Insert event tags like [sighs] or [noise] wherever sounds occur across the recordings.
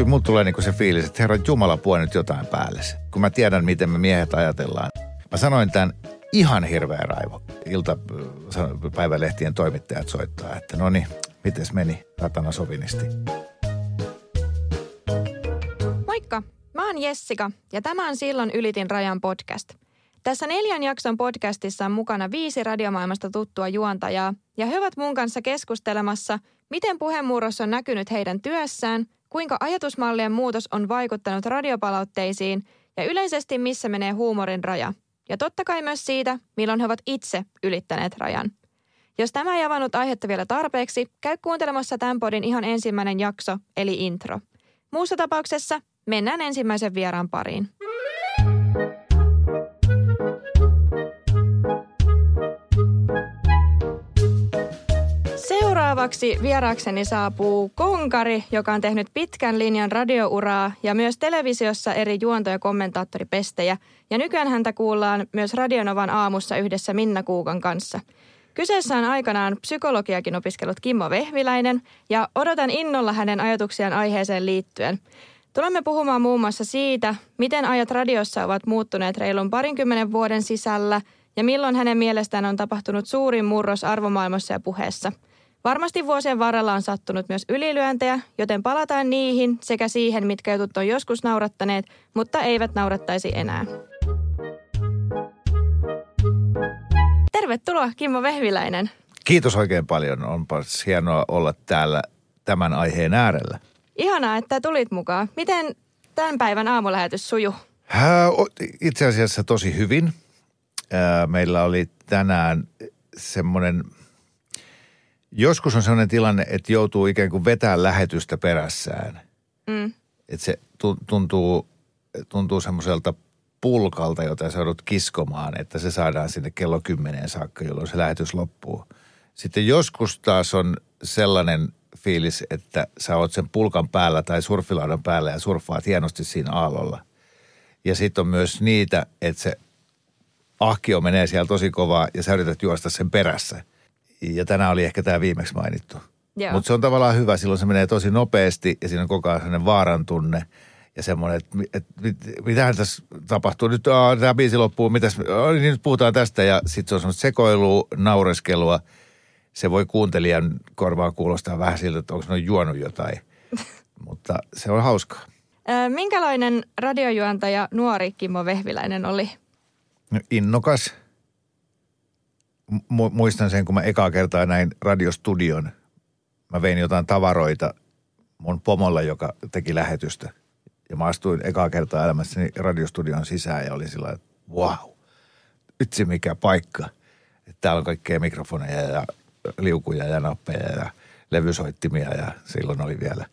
Kyllä mulla tulee niinku se fiilis, että herra Jumala puo nyt jotain päälle. Kun mä tiedän, miten me miehet ajatellaan. Mä sanoin tämän ihan hirveä raivo. Iltapäivälehtien toimittajat soittaa, että no niin, mites meni Ratana sovinisti. Moikka! Mä oon Jessica ja tämä on Silloin ylitin rajan podcast. Tässä neljän jakson podcastissa on mukana viisi radiomaailmasta tuttua juontajaa ja he ovat mun kanssa keskustelemassa, miten puheenmurros on näkynyt heidän työssään, kuinka ajatusmallien muutos on vaikuttanut radiopalautteisiin ja yleisesti missä menee huumorin raja. Ja totta kai myös siitä, milloin he ovat itse ylittäneet rajan. Jos tämä ei avannut aihetta vielä tarpeeksi, käy kuuntelemassa tämän podin ihan ensimmäinen jakso, eli intro. Muussa tapauksessa mennään ensimmäisen vieraan pariin. Seuraavaksi vieraakseni saapuu Konkari, joka on tehnyt pitkän linjan radiouraa ja myös televisiossa eri juonto- ja kommentaattoripestejä. Ja nykyään häntä kuullaan myös Radionovan aamussa yhdessä Minna Kuukan kanssa. Kyseessä on aikanaan psykologiakin opiskellut Kimmo Vehviläinen ja odotan innolla hänen ajatuksiaan aiheeseen liittyen. Tulemme puhumaan muun muassa siitä, miten ajat radiossa ovat muuttuneet reilun parinkymmenen vuoden sisällä ja milloin hänen mielestään on tapahtunut suurin murros arvomaailmassa ja puheessa – Varmasti vuosien varrella on sattunut myös ylilyöntejä, joten palataan niihin sekä siihen, mitkä jutut on joskus naurattaneet, mutta eivät naurattaisi enää. Tervetuloa Kimmo Vehviläinen. Kiitos oikein paljon. Onpa hienoa olla täällä tämän aiheen äärellä. Ihanaa, että tulit mukaan. Miten tämän päivän aamulähetys sujuu? Itse asiassa tosi hyvin. Meillä oli tänään semmoinen – Joskus on sellainen tilanne, että joutuu ikään kuin vetää lähetystä perässään. Mm. Että se tuntuu, tuntuu semmoiselta pulkalta, jota sä joudut kiskomaan, että se saadaan sinne kello kymmeneen saakka, jolloin se lähetys loppuu. Sitten joskus taas on sellainen fiilis, että sä oot sen pulkan päällä tai surfilaudan päällä ja surffaat hienosti siinä aallolla. Ja sitten on myös niitä, että se ahkio menee siellä tosi kovaa ja sä yrität juosta sen perässä – ja tänään oli ehkä tämä viimeksi mainittu. Mutta se on tavallaan hyvä, silloin se menee tosi nopeasti ja siinä on koko ajan sellainen vaaran tunne ja semmoinen, että et, mit, mitähän tässä tapahtuu. Nyt tämä biisi loppuu, mitäs, niin nyt puhutaan tästä ja sitten se on semmoista sekoilua, naureskelua. Se voi kuuntelijan korvaan kuulostaa vähän siltä, että onko ne juonut jotain, [laughs] mutta se on hauskaa. Minkälainen radiojuontaja nuori Kimmo Vehviläinen oli? No, innokas mu- muistan sen, kun mä ekaa kertaa näin radiostudion. Mä vein jotain tavaroita mun pomolle, joka teki lähetystä. Ja mä astuin ekaa kertaa elämässäni radiostudion sisään ja oli sillä että wow, ytsi mikä paikka. Että täällä on kaikkea mikrofoneja ja liukuja ja nappeja ja levysoittimia ja silloin oli vielä.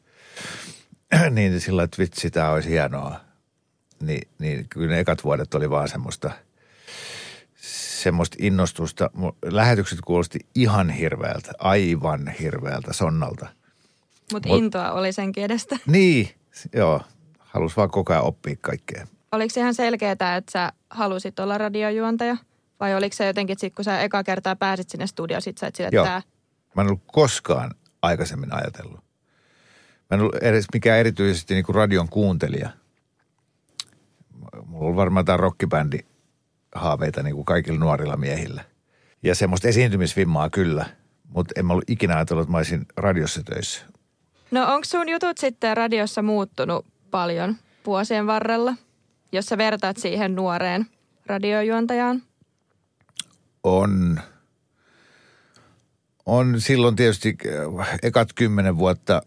[clears throat] niin sillä että vitsi, tämä olisi hienoa. Niin, niin kyllä ne ekat vuodet oli vaan semmoista – semmoista innostusta. Lähetykset kuulosti ihan hirveältä, aivan hirveältä sonnalta. Mutta Mut, intoa oli sen edestä. [laughs] Niin, joo. Halus vaan koko ajan oppia kaikkea. Oliko se ihan selkeää, että sä halusit olla radiojuontaja? Vai oliko se jotenkin, että sit, kun sä eka kertaa pääsit sinne studioon, sit sä et sille, Joo. Tää... Mä en ollut koskaan aikaisemmin ajatellut. Mä en ollut edes mikään erityisesti niin kuin radion kuuntelija. Mulla on varmaan tämä rockibändi haaveita niin kuin kaikilla nuorilla miehillä. Ja semmoista esiintymisvimmaa kyllä, mutta en mä ollut ikinä ajatellut, että mä olisin radiossa töissä. No onko sun jutut sitten radiossa muuttunut paljon vuosien varrella, jos sä vertaat siihen nuoreen radiojuontajaan? On. On silloin tietysti äh, ekat kymmenen vuotta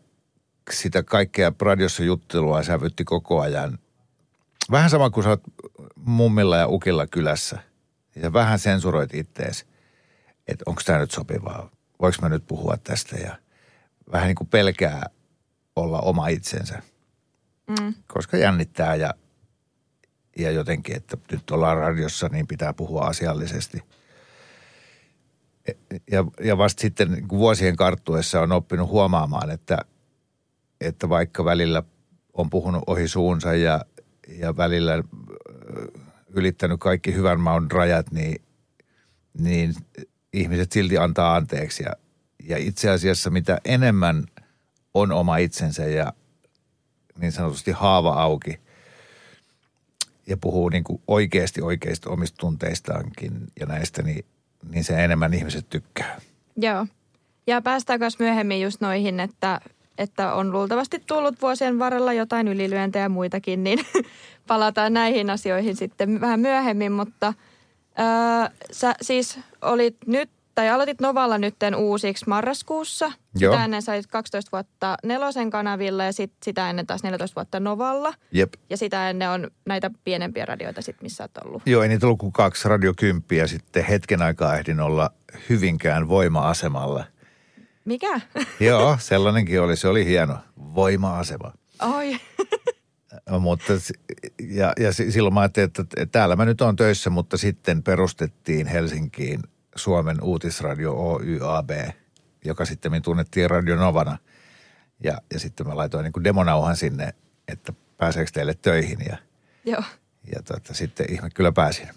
sitä kaikkea radiossa juttelua sävytti koko ajan. Vähän sama kuin sä oot mummilla ja ukilla kylässä. Ja vähän sensuroit ittees, että onko tämä nyt sopivaa, voiko mä nyt puhua tästä ja vähän niin kuin pelkää olla oma itsensä. Mm. Koska jännittää ja, ja jotenkin, että nyt ollaan radiossa, niin pitää puhua asiallisesti. Ja, ja vasta sitten niin kuin vuosien karttuessa on oppinut huomaamaan, että, että vaikka välillä on puhunut ohi suunsa ja, ja välillä ö, ylittänyt kaikki hyvän maun rajat, niin, niin ihmiset silti antaa anteeksi. Ja, ja itse asiassa mitä enemmän on oma itsensä ja niin sanotusti haava auki ja puhuu niin kuin oikeasti oikeasti omista tunteistaankin ja näistä, niin, niin se enemmän ihmiset tykkää. Joo. Ja päästään myös myöhemmin just noihin, että, että on luultavasti tullut vuosien varrella jotain ylilyöntejä ja muitakin, niin [laughs] palataan näihin asioihin sitten vähän myöhemmin. Mutta öö, sä siis olit nyt, tai aloitit Novalla nytten uusiksi marraskuussa. Joo. Sitä ennen sä olit 12 vuotta Nelosen kanavilla ja sit, sitä ennen taas 14 vuotta Novalla. Jep. Ja sitä ennen on näitä pienempiä radioita sit, missä oot ollut. Joo, ei niitä ollut kuin kaksi Radio 10 ja sitten hetken aikaa ehdin olla Hyvinkään voima-asemalla. Mikä? [laughs] Joo, sellainenkin oli. Se oli hieno. Voima-asema. Oi. [laughs] Mutta, ja, ja si- silloin mä ajattelin, että täällä mä nyt on töissä, mutta sitten perustettiin Helsinkiin Suomen uutisradio Oy AB, joka sitten tunnettiin Radio Novana. Ja, ja sitten mä laitoin niin kuin demonauhan sinne, että pääseekö teille töihin ja, Joo. ja tota, sitten ihme kyllä pääsin.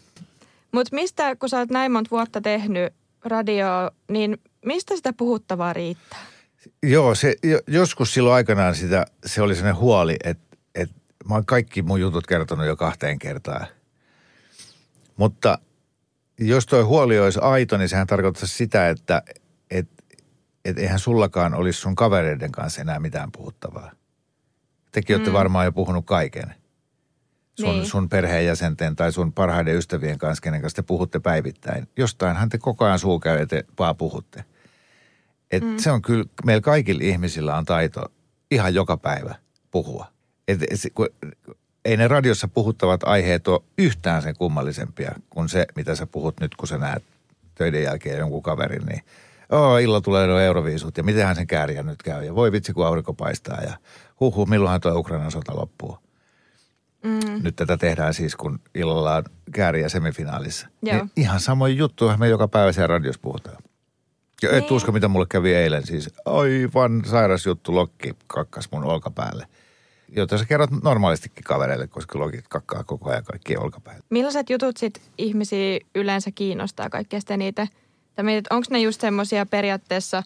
Mutta mistä, kun sä oot näin monta vuotta tehnyt radioa, niin mistä sitä puhuttavaa riittää? Joo, se, jo- joskus silloin aikanaan sitä, se oli sellainen huoli, että, että mä oon kaikki mun jutut kertonut jo kahteen kertaan. Mutta jos toi huoli olisi aito, niin sehän tarkoittaisi sitä, että et, et eihän sullakaan olisi sun kavereiden kanssa enää mitään puhuttavaa. Tekin olette Mm. varmaan jo puhunut kaiken. Sun, Niin. sun perheenjäsenten tai sun parhaiden ystävien kanssa, kenen kanssa te puhutte päivittäin. Jostainhan te koko ajan suu käy ja te vaan puhutte. Et mm. Se on kyllä, meillä kaikilla ihmisillä on taito ihan joka päivä puhua. Et, et, kun, ei ne radiossa puhuttavat aiheet ole yhtään sen kummallisempia kuin se, mitä sä puhut nyt, kun sä näet töiden jälkeen jonkun kaverin, niin Oo, illalla tulee nuo euroviisut ja mitenhän sen kääriä nyt käy ja voi vitsi kun aurinko paistaa ja huhu, milloinhan tuo Ukrainan sota loppuu. Mm. Nyt tätä tehdään siis, kun illalla on kääriä semifinaalissa. Joo. Niin ihan samoin juttuja me joka päivä siellä radiossa puhutaan. Ja et Niin. usko, mitä mulle kävi eilen. Siis aivan sairas juttu, lokki kakkas mun olkapäälle. Jota sä kerrot normaalistikin kavereille, koska lokit kakkaa koko ajan kaikki olkapäälle. Millaiset jutut sit ihmisiä yleensä kiinnostaa kaikkea sitten niitä? Onko ne just semmoisia periaatteessa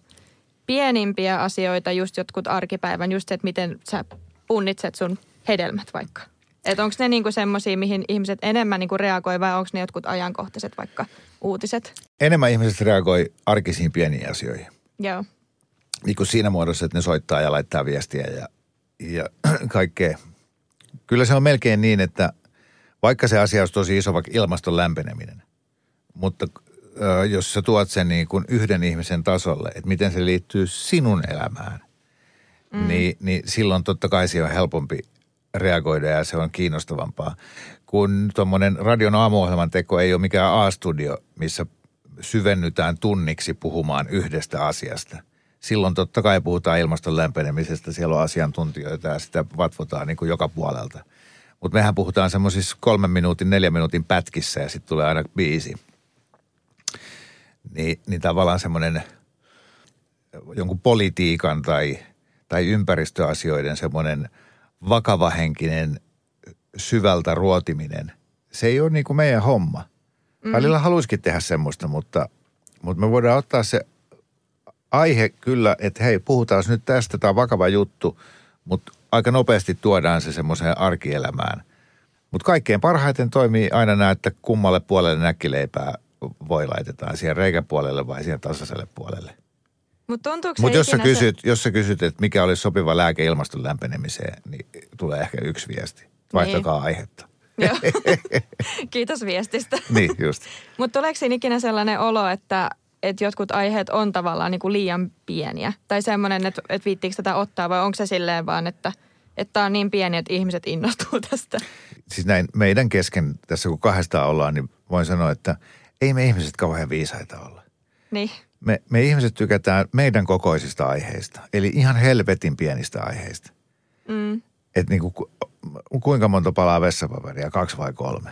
pienimpiä asioita, just jotkut arkipäivän, just se, että miten sä punnitset sun hedelmät vaikka? Että onko ne niinku semmoisia, mihin ihmiset enemmän niinku reagoi vai onko ne jotkut ajankohtaiset vaikka uutiset? Enemmän ihmiset reagoi arkisiin pieniin asioihin. Joo. Niin kuin siinä muodossa, että ne soittaa ja laittaa viestiä ja, ja [clears throat] kaikkea. Kyllä se on melkein niin, että vaikka se asia olisi tosi iso, vaikka ilmaston lämpeneminen, mutta jos sä tuot sen niin kuin yhden ihmisen tasolle, että miten se liittyy sinun elämään, mm. niin, niin silloin totta kai se on helpompi reagoida ja se on kiinnostavampaa. Kun tuommoinen radion aamuohjelman teko ei ole mikään A-studio, missä syvennytään tunniksi puhumaan yhdestä asiasta. Silloin totta kai puhutaan ilmaston lämpenemisestä, siellä on asiantuntijoita ja sitä vatvotaan niin kuin joka puolelta. Mutta mehän puhutaan semmoisissa kolmen minuutin, neljän minuutin pätkissä ja sitten tulee aina biisi. Niin, niin tavallaan semmoinen jonkun politiikan tai, tai ympäristöasioiden semmoinen vakavahenkinen syvältä ruotiminen, se ei ole niin kuin meidän homma. Mm. Välillä haluaisikin tehdä semmoista, mutta, mutta me voidaan ottaa se aihe kyllä, että hei, puhutaan nyt tästä, tämä on vakava juttu, mutta aika nopeasti tuodaan se semmoiseen arkielämään. Mutta kaikkein parhaiten toimii aina nämä, että kummalle puolelle näkkileipää voi laitetaan, siihen reikäpuolelle vai siihen tasaiselle puolelle. Mutta se Mutta jos, sä kysyt, jos sä kysyt, että mikä olisi sopiva lääke ilmaston lämpenemiseen, niin tulee ehkä yksi viesti. Vaihtakaa aihetta. Se... [laughs] Joo. Kiitos viestistä. [laughs] Niin, just. Mutta tuleeko siinä ikinä sellainen olo, että, että jotkut aiheet on tavallaan niin kuin liian pieniä? Tai semmoinen, että, että viittiinkö tätä ottaa vai onko se silleen vaan, että tämä on niin pieni, että ihmiset innostuu tästä? Siis näin meidän kesken, tässä kun kahdestaan ollaan, niin voin sanoa, että ei me ihmiset kauhean viisaita olla. Niin. me, me ihmiset tykätään meidän kokoisista aiheista, eli ihan helvetin pienistä aiheista. Mm. Että niin kuin, kuinka monta palaa vessapaperia, kaksi vai kolme,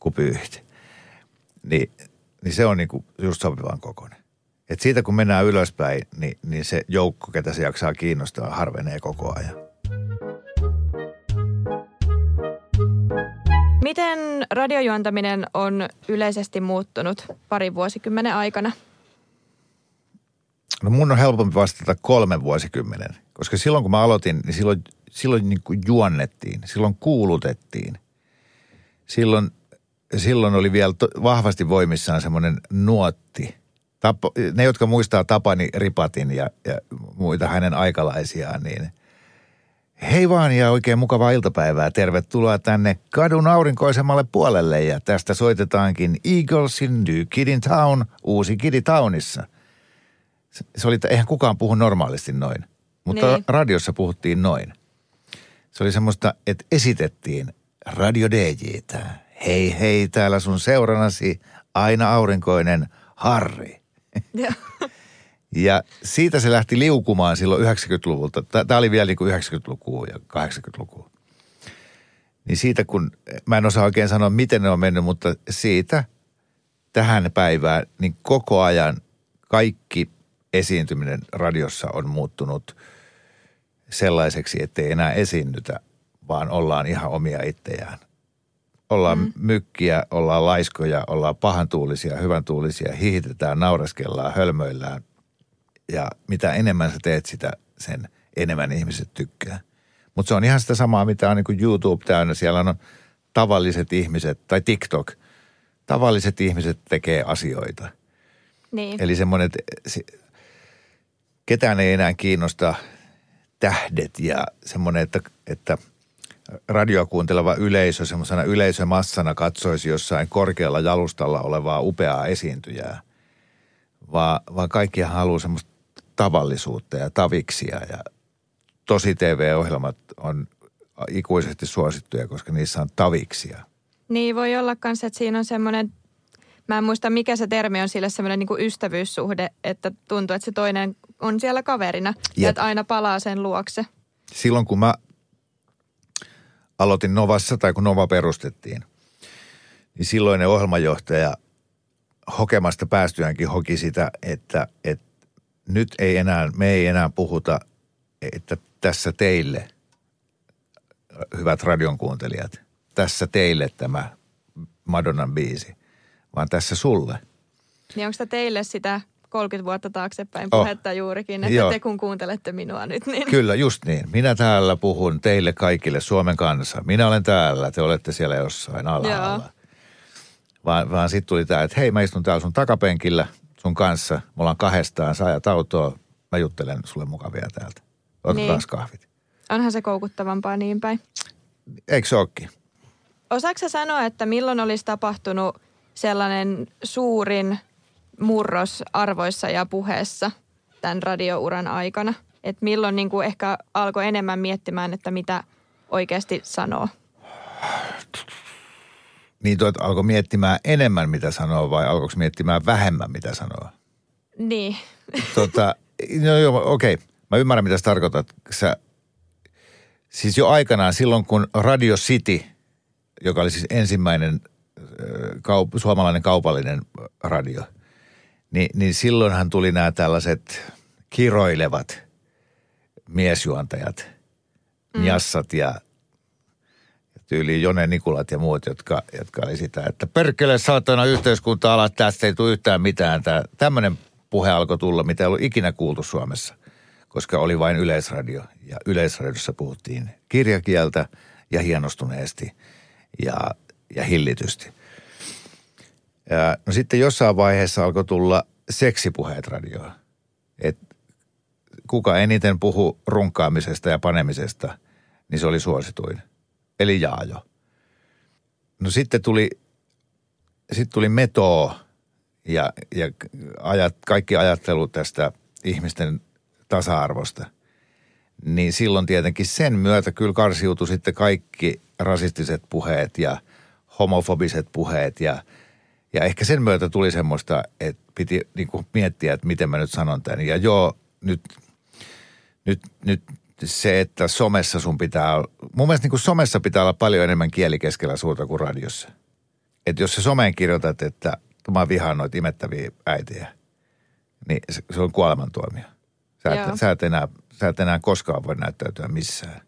kun pyyhit. Niin, niin se on niin kuin just sopivan kokoinen. Et siitä kun mennään ylöspäin, niin, niin se joukko, ketä se jaksaa kiinnostaa, harvenee koko ajan. Miten radiojuontaminen on yleisesti muuttunut parin vuosikymmenen aikana? No mun on helpompi vastata kolmen vuosikymmenen, koska silloin kun mä aloitin, niin silloin, silloin niin kuin juonnettiin, silloin kuulutettiin. Silloin, silloin oli vielä to, vahvasti voimissaan semmoinen nuotti. Tapo, ne, jotka muistaa Tapani Ripatin ja, ja muita hänen aikalaisiaan, niin hei vaan ja oikein mukavaa iltapäivää. Tervetuloa tänne kadun aurinkoisemmalle puolelle ja tästä soitetaankin Eaglesin New Kid in Town, uusi Kid Townissa – se- se oli, että eihän kukaan puhu normaalisti noin. Mutta niin. radiossa puhuttiin noin. Se oli semmoista, että esitettiin radio DJtä. Hei hei, täällä sun seuranasi aina aurinkoinen Harri. Joo. [laughs] Ja siitä se lähti liukumaan silloin 90-luvulta. Tämä oli vielä niin kuin 90-lukua ja 80-lukua. Niin siitä kun, mä en osaa oikein sanoa miten ne on mennyt, mutta siitä tähän päivään, niin koko ajan kaikki esiintyminen radiossa on muuttunut sellaiseksi, ettei enää esiinnytä, vaan ollaan ihan omia itsejään. Ollaan mm. mykkiä, ollaan laiskoja, ollaan pahantuulisia, hyväntuulisia, hihitetään, naureskellaan, hölmöillään. Ja mitä enemmän sä teet sitä, sen enemmän ihmiset tykkää. Mutta se on ihan sitä samaa, mitä on niin YouTube täynnä. Siellä on tavalliset ihmiset, tai TikTok. Tavalliset ihmiset tekee asioita. Niin. Eli semmoinen, että ketään ei enää kiinnosta tähdet ja semmoinen, että, että radioa kuunteleva yleisö semmoisena yleisömassana katsoisi jossain korkealla jalustalla olevaa upeaa esiintyjää. Vaan, vaan kaikkihan haluaa semmoista tavallisuutta ja taviksia ja tosi TV-ohjelmat on ikuisesti suosittuja, koska niissä on taviksia. Niin voi olla myös, että siinä on semmoinen, mä en muista mikä se termi on sille semmoinen niin kuin ystävyyssuhde, että tuntuu, että se toinen on siellä kaverina ja että aina palaa sen luokse. silloin kun mä aloitin Novassa tai kun Nova perustettiin, niin silloinen ohjelmajohtaja hokemasta päästyäänkin hoki sitä, että, että nyt ei enää, me ei enää puhuta, että tässä teille, hyvät radion kuuntelijat, tässä teille tämä Madonnan biisi, vaan tässä sulle. Niin onko tämä teille sitä 30 vuotta taaksepäin Oh. puhetta juurikin, että Joo. te kun kuuntelette minua nyt, niin Kyllä, just niin. Minä täällä puhun teille kaikille Suomen kanssa. Minä olen täällä, te olette siellä jossain Joo. alhaalla. Vaan, vaan sitten tuli tämä, että hei mä istun täällä sun takapenkillä sun kanssa. Me ollaan kahdestaan, sä ajat autoa, mä juttelen sulle mukavia täältä. Otetaan Niin. taas kahvit. onhan se koukuttavampaa niin päin. Eikö se ookin? Osaatko sä sanoa, että milloin olisi tapahtunut sellainen suurin murros arvoissa ja puheessa tämän radiouran aikana? Että milloin niin kuin ehkä alkoi enemmän miettimään, että mitä oikeasti sanoo? Niin tuot alkoi miettimään enemmän mitä sanoo vai alkoiko miettimään vähemmän mitä sanoo? Niin. tota, no joo, okei. Mä ymmärrän, mitä sä tarkoitat. Sä, siis jo aikanaan silloin, kun Radio City, joka oli siis ensimmäinen kaup- suomalainen kaupallinen radio, niin, niin silloinhan tuli nämä tällaiset kiroilevat miesjuontajat, mm. jassat ja ja tyyliin Jone Nikulat ja muut, jotka, jotka oli sitä, että perkele saatana yhteiskunta alat, tästä ei tule yhtään mitään. Tämä, tämmöinen puhe alkoi tulla, mitä ei ollut ikinä kuultu Suomessa, koska oli vain yleisradio. Ja yleisradiossa puhuttiin kirjakieltä ja hienostuneesti ja, ja hillitysti. Ja, no sitten jossain vaiheessa alkoi tulla seksipuheet radioon. Et kuka eniten puhu runkaamisesta ja panemisesta, niin se oli suosituin. Eli Jaajo. No sitten tuli, sitten tuli metoo ja, ja ajat, kaikki ajattelu tästä ihmisten tasa-arvosta. Niin silloin tietenkin sen myötä kyllä karsiutui sitten kaikki rasistiset puheet ja homofobiset puheet ja, Ja ehkä sen myötä tuli semmoista, että piti niin kuin miettiä, että miten mä nyt sanon tämän. Ja joo, nyt, nyt, nyt se, että somessa sun pitää, mun mielestä niin kuin somessa pitää olla paljon enemmän kieli keskellä suurta kuin radiossa. Että jos sä someen kirjoitat, että mä vihaan noita imettäviä äitiä, niin se, se on kuolemantuomio. Sä Joo. et, sä, et enää, sä et enää koskaan voi näyttäytyä missään.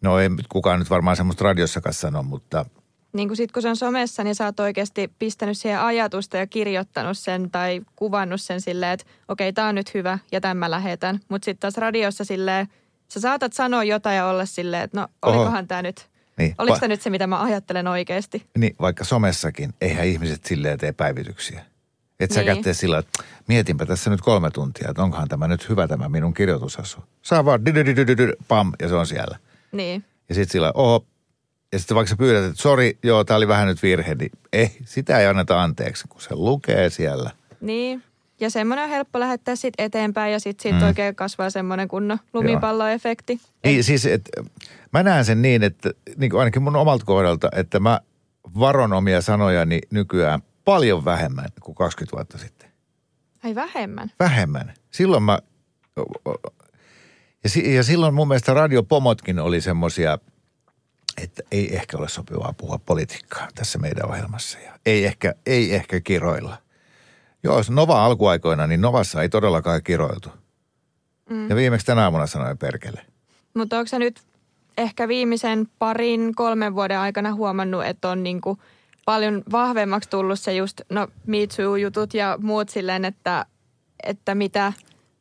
No ei kukaan nyt varmaan semmoista radiossakaan sano, mutta Niin kuin sit kun se on somessa, niin sä oot oikeasti pistänyt siihen ajatusta ja kirjoittanut sen tai kuvannut sen silleen, että okei, tää on nyt hyvä ja tämän mä lähetän. Mutta sitten taas radiossa silleen, sä saatat sanoa jotain ja olla silleen, että no olikohan tämä nyt, Niin, oliko va- tämä nyt se, mitä mä ajattelen oikeasti? niin vaikka somessakin, eihän ihmiset silleen tee päivityksiä. Et sä Niin. sillä, että mietinpä tässä nyt kolme tuntia, että onkohan tämä nyt hyvä tämä minun kirjoitusasu. Saa vaan pam, ja se on siellä. Niin, Ja sitten sillä, oho, ja sitten vaikka sä pyydät, että sori, joo, tämä oli vähän nyt virhe, niin ei, sitä ei anneta anteeksi, kun se lukee siellä. niin. Ja semmoinen on helppo lähettää sitten eteenpäin ja sitten siitä Mm. oikein kasvaa semmoinen kunnon lumipalloefekti. Niin siis, että mä näen sen niin, että niin kuin ainakin mun omalta kohdalta, että mä varon omia sanojani nykyään paljon vähemmän kuin 20 vuotta sitten. Ai vähemmän. Vähemmän. Silloin mä, ja, si- ja silloin mun mielestä radiopomotkin oli semmosia, että ei ehkä ole sopivaa puhua politiikkaa tässä meidän ohjelmassa. Ja ei ehkä, ei ehkä kiroilla. Joo, jos Nova alkuaikoina, niin Novassa ei todellakaan kiroiltu. Mm. Ja viimeksi tänä aamuna sanoin perkele. Mutta onko sä nyt ehkä viimeisen parin, kolmen vuoden aikana huomannut, että on niinku paljon vahvemmaksi tullut se just, no Me Too-jutut ja muut silleen, että, että mitä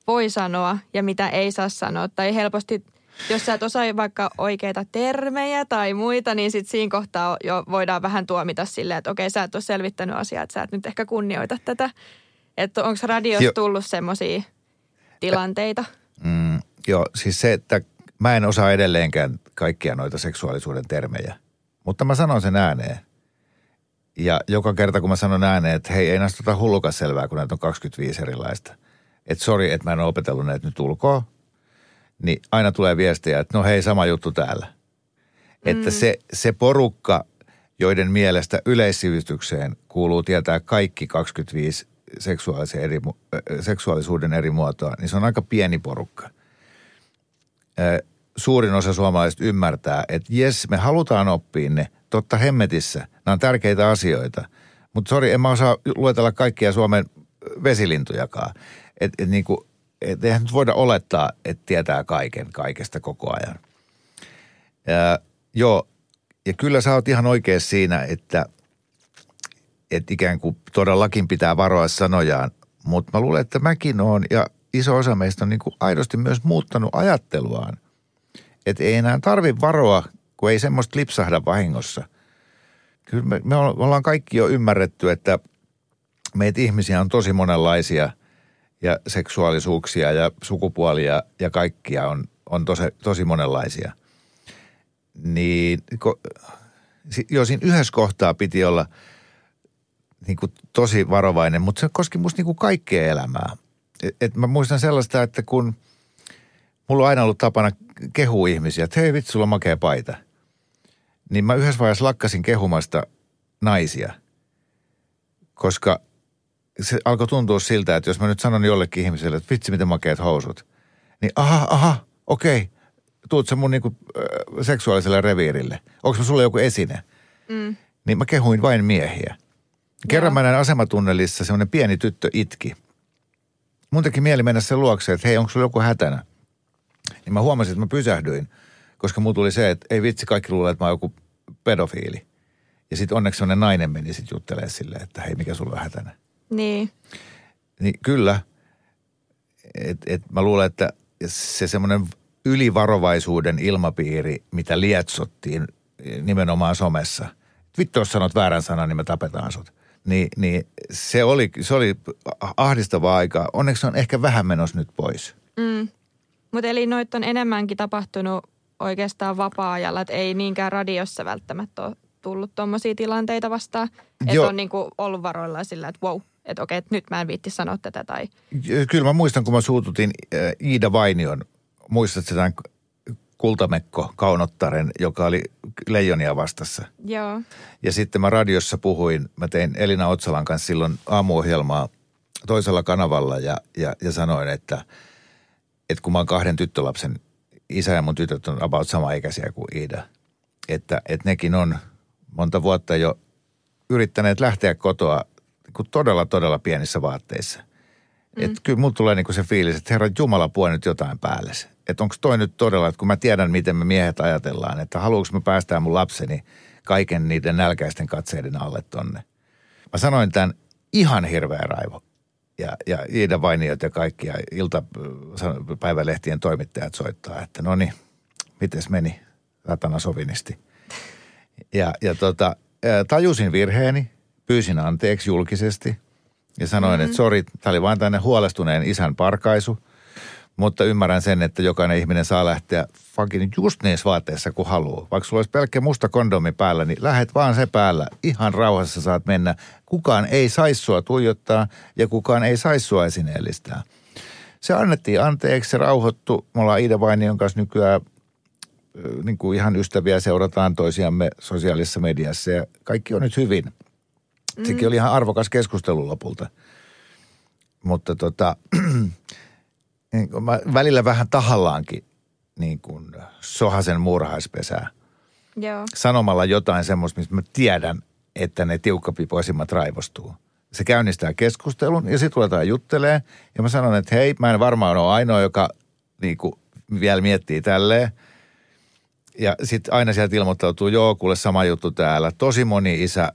voi sanoa ja mitä ei saa sanoa. Tai helposti, jos sä et osaa vaikka oikeita termejä tai muita, niin sit siinä kohtaa jo voidaan vähän tuomita silleen, että okei, sä et ole selvittänyt asiaa, että sä et nyt ehkä kunnioita tätä. Että onko radiossa tullut semmoisia tilanteita? Mm, joo, siis se, että mä en osaa edelleenkään kaikkia noita seksuaalisuuden termejä. Mutta mä sanon sen ääneen. Ja joka kerta, kun mä sanon ääneen, että hei, ei näistä ota hullukas selvää, kun näitä on 25 erilaista. Että sori, että mä en ole opetellut näitä nyt ulkoa. Niin aina tulee viestejä, että no hei, sama juttu täällä. Että se, se porukka, joiden mielestä yleissivistykseen kuuluu tietää kaikki 25 seksuaalisen eri, seksuaalisuuden eri muotoa, niin se on aika pieni porukka. Suurin osa suomalaisista ymmärtää, että jes, me halutaan oppia ne, totta hemmetissä, nämä on tärkeitä asioita. Mutta sori, en mä osaa luetella kaikkia Suomen vesilintujakaan. Että et niinku, et eihän nyt voida olettaa, että tietää kaiken kaikesta koko ajan. Ja, joo, ja kyllä sä oot ihan oikein siinä, että, että ikään kuin todellakin pitää varoa sanojaan. Mutta mä luulen, että mäkin oon ja iso osa meistä on niin kuin aidosti myös muuttanut ajatteluaan. Että ei enää tarvi varoa, kun ei semmoista lipsahda vahingossa. Kyllä me, me ollaan kaikki jo ymmärretty, että meitä ihmisiä on tosi monenlaisia ja seksuaalisuuksia ja sukupuolia ja kaikkia on, on tosi, tosi monenlaisia. Niin ko, jo siinä yhdessä kohtaa piti olla niin kuin tosi varovainen, mutta se koski musta niin kuin kaikkea elämää. Et, et mä muistan sellaista, että kun mulla on aina ollut tapana kehua ihmisiä, että hei vitsi, sulla on makea paita. Niin mä yhdessä vaiheessa lakkasin kehumasta naisia, koska se alkoi tuntua siltä, että jos mä nyt sanon jollekin ihmiselle, että vitsi miten makeat housut, niin aha, aha, okei, tuut sä mun niinku, äh, seksuaaliselle reviirille. Onko sulla joku esine? Mm. Niin mä kehuin vain miehiä. Kerran Joo. mä näin asematunnelissa semmoinen pieni tyttö itki. Mun teki mieli mennä sen luokse, että hei, onko sulla joku hätänä? Niin mä huomasin, että mä pysähdyin, koska mulla tuli se, että ei vitsi, kaikki luulee, että mä oon joku pedofiili. Ja sitten onneksi semmoinen nainen meni sitten juttelemaan silleen, että hei, mikä sulla on hätänä. Niin. Niin kyllä, et, et mä luulen, että se semmoinen ylivarovaisuuden ilmapiiri, mitä lietsottiin nimenomaan somessa. Vittu, jos sanot väärän sanan, niin me tapetaan sut. Niin, niin se, oli, se oli ahdistavaa aikaa. Onneksi on ehkä vähän menossa nyt pois. Mm. Mutta eli noit on enemmänkin tapahtunut oikeastaan vapaa-ajalla, että ei niinkään radiossa välttämättä ole tullut tuommoisia tilanteita vastaan. Että on niinku ollut varoillaan sillä, että wow, että okei, että nyt mä en viitti sanoa tätä tai Kyllä mä muistan, kun mä suututin äh, Iida Vainion, muistatko tämän kultamekko Kaunottaren, joka oli leijonia vastassa. Joo. Ja sitten mä radiossa puhuin, mä tein Elina Otsalan kanssa silloin aamuohjelmaa toisella kanavalla ja, ja, ja sanoin, että, että kun mä oon kahden tyttölapsen isä ja mun tytöt on about sama ikäisiä kuin Iida, että, että nekin on monta vuotta jo yrittäneet lähteä kotoa kuin todella, todella pienissä vaatteissa. Mm. Että kyllä mulla tulee niin se fiilis, että herra Jumala puo nyt jotain päälle. Että onko toi nyt todella, että kun mä tiedän, miten me miehet ajatellaan, että haluanko mä päästää mun lapseni kaiken niiden nälkäisten katseiden alle tonne. Mä sanoin tämän ihan hirveä raivo. Ja, ja Iida Vainiot ja kaikki ja iltapäivälehtien toimittajat soittaa, että no niin, mites meni, satana sovinisti. Ja, ja tota, tajusin virheeni, pyysin anteeksi julkisesti ja sanoin, mm-hmm. että sori, tämä oli vain tänne huolestuneen isän parkaisu – mutta ymmärrän sen, että jokainen ihminen saa lähteä fucking just niissä vaatteissa kuin haluaa. Vaikka sulla olisi pelkkä musta kondomi päällä, niin lähet vaan se päällä. Ihan rauhassa saat mennä. Kukaan ei saisi sua tuijottaa ja kukaan ei saisi sua esineellistää. Se annettiin anteeksi, se rauhoittu. Me ollaan Iida Vainion kanssa nykyään niin kuin ihan ystäviä, seurataan toisiamme sosiaalisessa mediassa ja kaikki on nyt hyvin. Mm. Sekin oli ihan arvokas keskustelu lopulta. Mutta tota, [clears throat] niin mä välillä vähän tahallaankin niin kuin sohasen murhaispesää. Joo. Sanomalla jotain semmoista, mistä mä tiedän, että ne tiukkapipoisimmat raivostuu. Se käynnistää keskustelun ja sitten ruvetaan juttelee. Ja mä sanon, että hei, mä en varmaan ole ainoa, joka niin kuin vielä miettii tälleen. Ja sitten aina sieltä ilmoittautuu, joo, kuule sama juttu täällä. Tosi moni isä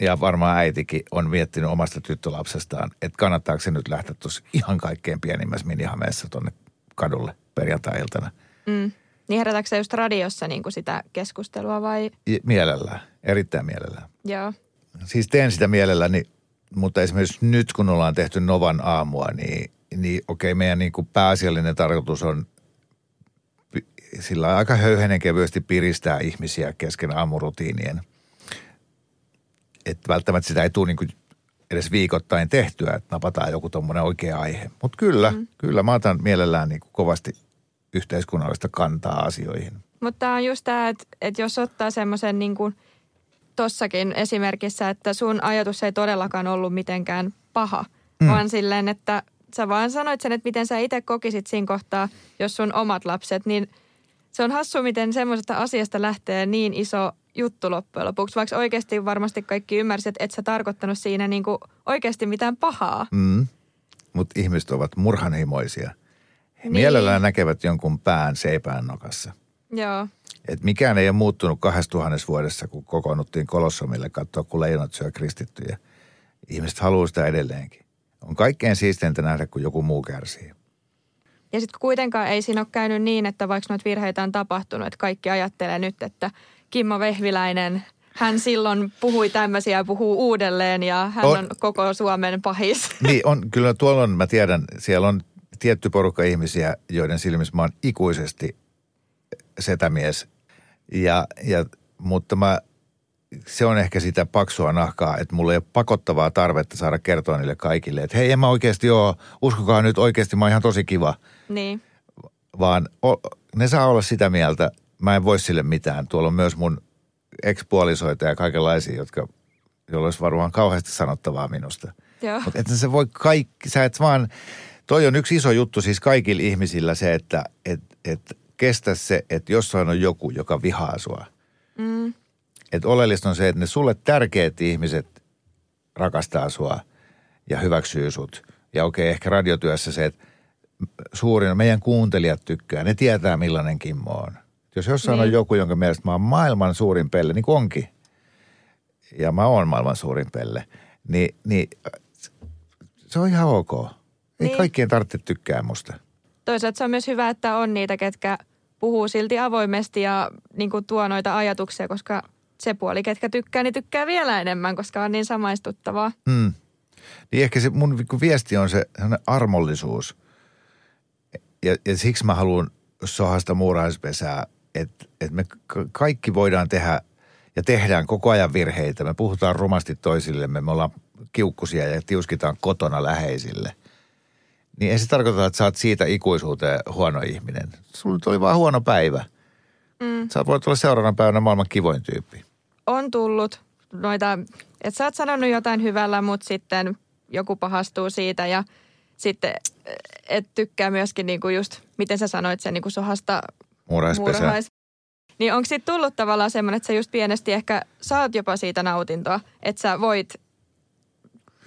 ja varmaan äitikin on miettinyt omasta tyttölapsestaan, että kannattaako se nyt lähteä tuossa ihan kaikkein pienimmässä minihameessa tuonne kadulle perjantai-iltana. Mm. Niin herätääkö se just radiossa niin kuin sitä keskustelua vai? Mielellään, erittäin mielellään. Joo. Siis teen sitä mielelläni, mutta esimerkiksi nyt kun ollaan tehty Novan aamua, niin, niin okei, meidän niin kuin pääasiallinen tarkoitus on sillä aika höyhenen kevyesti piristää ihmisiä kesken aamurutiinien – että välttämättä sitä ei tule niin kuin edes viikoittain tehtyä, että napataan joku tuommoinen oikea aihe. Mutta kyllä, mm. kyllä mä otan mielellään niin kuin kovasti yhteiskunnallista kantaa asioihin. Mutta on just tämä, että, että jos ottaa semmoisen niin kuin tossakin esimerkissä, että sun ajatus ei todellakaan ollut mitenkään paha, mm. vaan silleen, että sä vaan sanoit sen, että miten sä itse kokisit siinä kohtaa, jos sun omat lapset, niin se on hassu, miten semmoisesta asiasta lähtee niin iso juttu loppujen lopuksi, vaikka oikeasti varmasti kaikki ymmärsivät, että et sä tarkoittanut siinä niin kuin oikeasti mitään pahaa. Mm. Mutta ihmiset ovat murhanhimoisia. He niin. mielellään näkevät jonkun pään seipään nokassa. Joo. Et mikään ei ole muuttunut kahdessa tuhannessa vuodessa, kun kokoonnuttiin kolossomille katsoa, kun leijonat syö kristittyjä. Ihmiset haluaa sitä edelleenkin. On kaikkein siisteintä nähdä, kun joku muu kärsii. Ja sitten kuitenkaan ei siinä ole käynyt niin, että vaikka noita virheitä on tapahtunut, että kaikki ajattelee nyt, että Kimmo Vehviläinen, hän silloin puhui tämmöisiä ja puhuu uudelleen ja hän on, on koko Suomen pahis. [laughs] Niin on, kyllä tuolla on, mä tiedän, siellä on tietty porukka ihmisiä, joiden silmissä mä oon ikuisesti setämies. Ja, ja, mutta mä, se on ehkä sitä paksua nahkaa, että mulla ei ole pakottavaa tarvetta saada kertoa niille kaikille, että hei, en mä oikeasti ole, uskokaa nyt oikeasti, mä oon ihan tosi kiva. Niin. Vaan o, ne saa olla sitä mieltä, mä en voi sille mitään. Tuolla on myös mun ekspuolisoita ja kaikenlaisia, jotka, joilla olisi varmaan kauheasti sanottavaa minusta. Mutta että se voi kaikki, sä et vaan, toi on yksi iso juttu siis kaikilla ihmisillä se, että et, et kestä se, että jossain on joku, joka vihaa sua. Mm. Että oleellista on se, että ne sulle tärkeät ihmiset rakastaa sua ja hyväksyy sut. Ja okei, ehkä radiotyössä se, että suurin, meidän kuuntelijat tykkää, ne tietää millainen Kimmo on. Jos jossain niin. on joku, jonka mielestä mä oon maailman suurin pelle, niin kuin onkin, ja mä oon maailman suurin pelle, niin, niin se on ihan ok. Ei niin. kaikkien tarvitse tykkää musta. Toisaalta se on myös hyvä, että on niitä, ketkä puhuu silti avoimesti ja niin kuin tuo noita ajatuksia, koska se puoli, ketkä tykkää, niin tykkää vielä enemmän, koska on niin samaistuttavaa. Mm. Niin ehkä se mun viesti on se armollisuus. Ja, ja siksi mä haluan sohasta muurahaispesää että et me kaikki voidaan tehdä ja tehdään koko ajan virheitä. Me puhutaan rumasti toisillemme, me ollaan kiukkusia ja tiuskitaan kotona läheisille. Niin ei se tarkoita, että sä oot siitä ikuisuuteen huono ihminen. Sulla oli vaan huono päivä. Mm. Sä voit olla seuraavana päivänä maailman kivoin tyyppi. On tullut noita, että sä oot sanonut jotain hyvällä, mutta sitten joku pahastuu siitä ja sitten et tykkää myöskin niinku just, miten sä sanoit sen niinku sohasta Muurahaispesä. muurahais. Niin onko sitten tullut tavallaan semmoinen, että sä just pienesti ehkä saat jopa siitä nautintoa, että sä voit,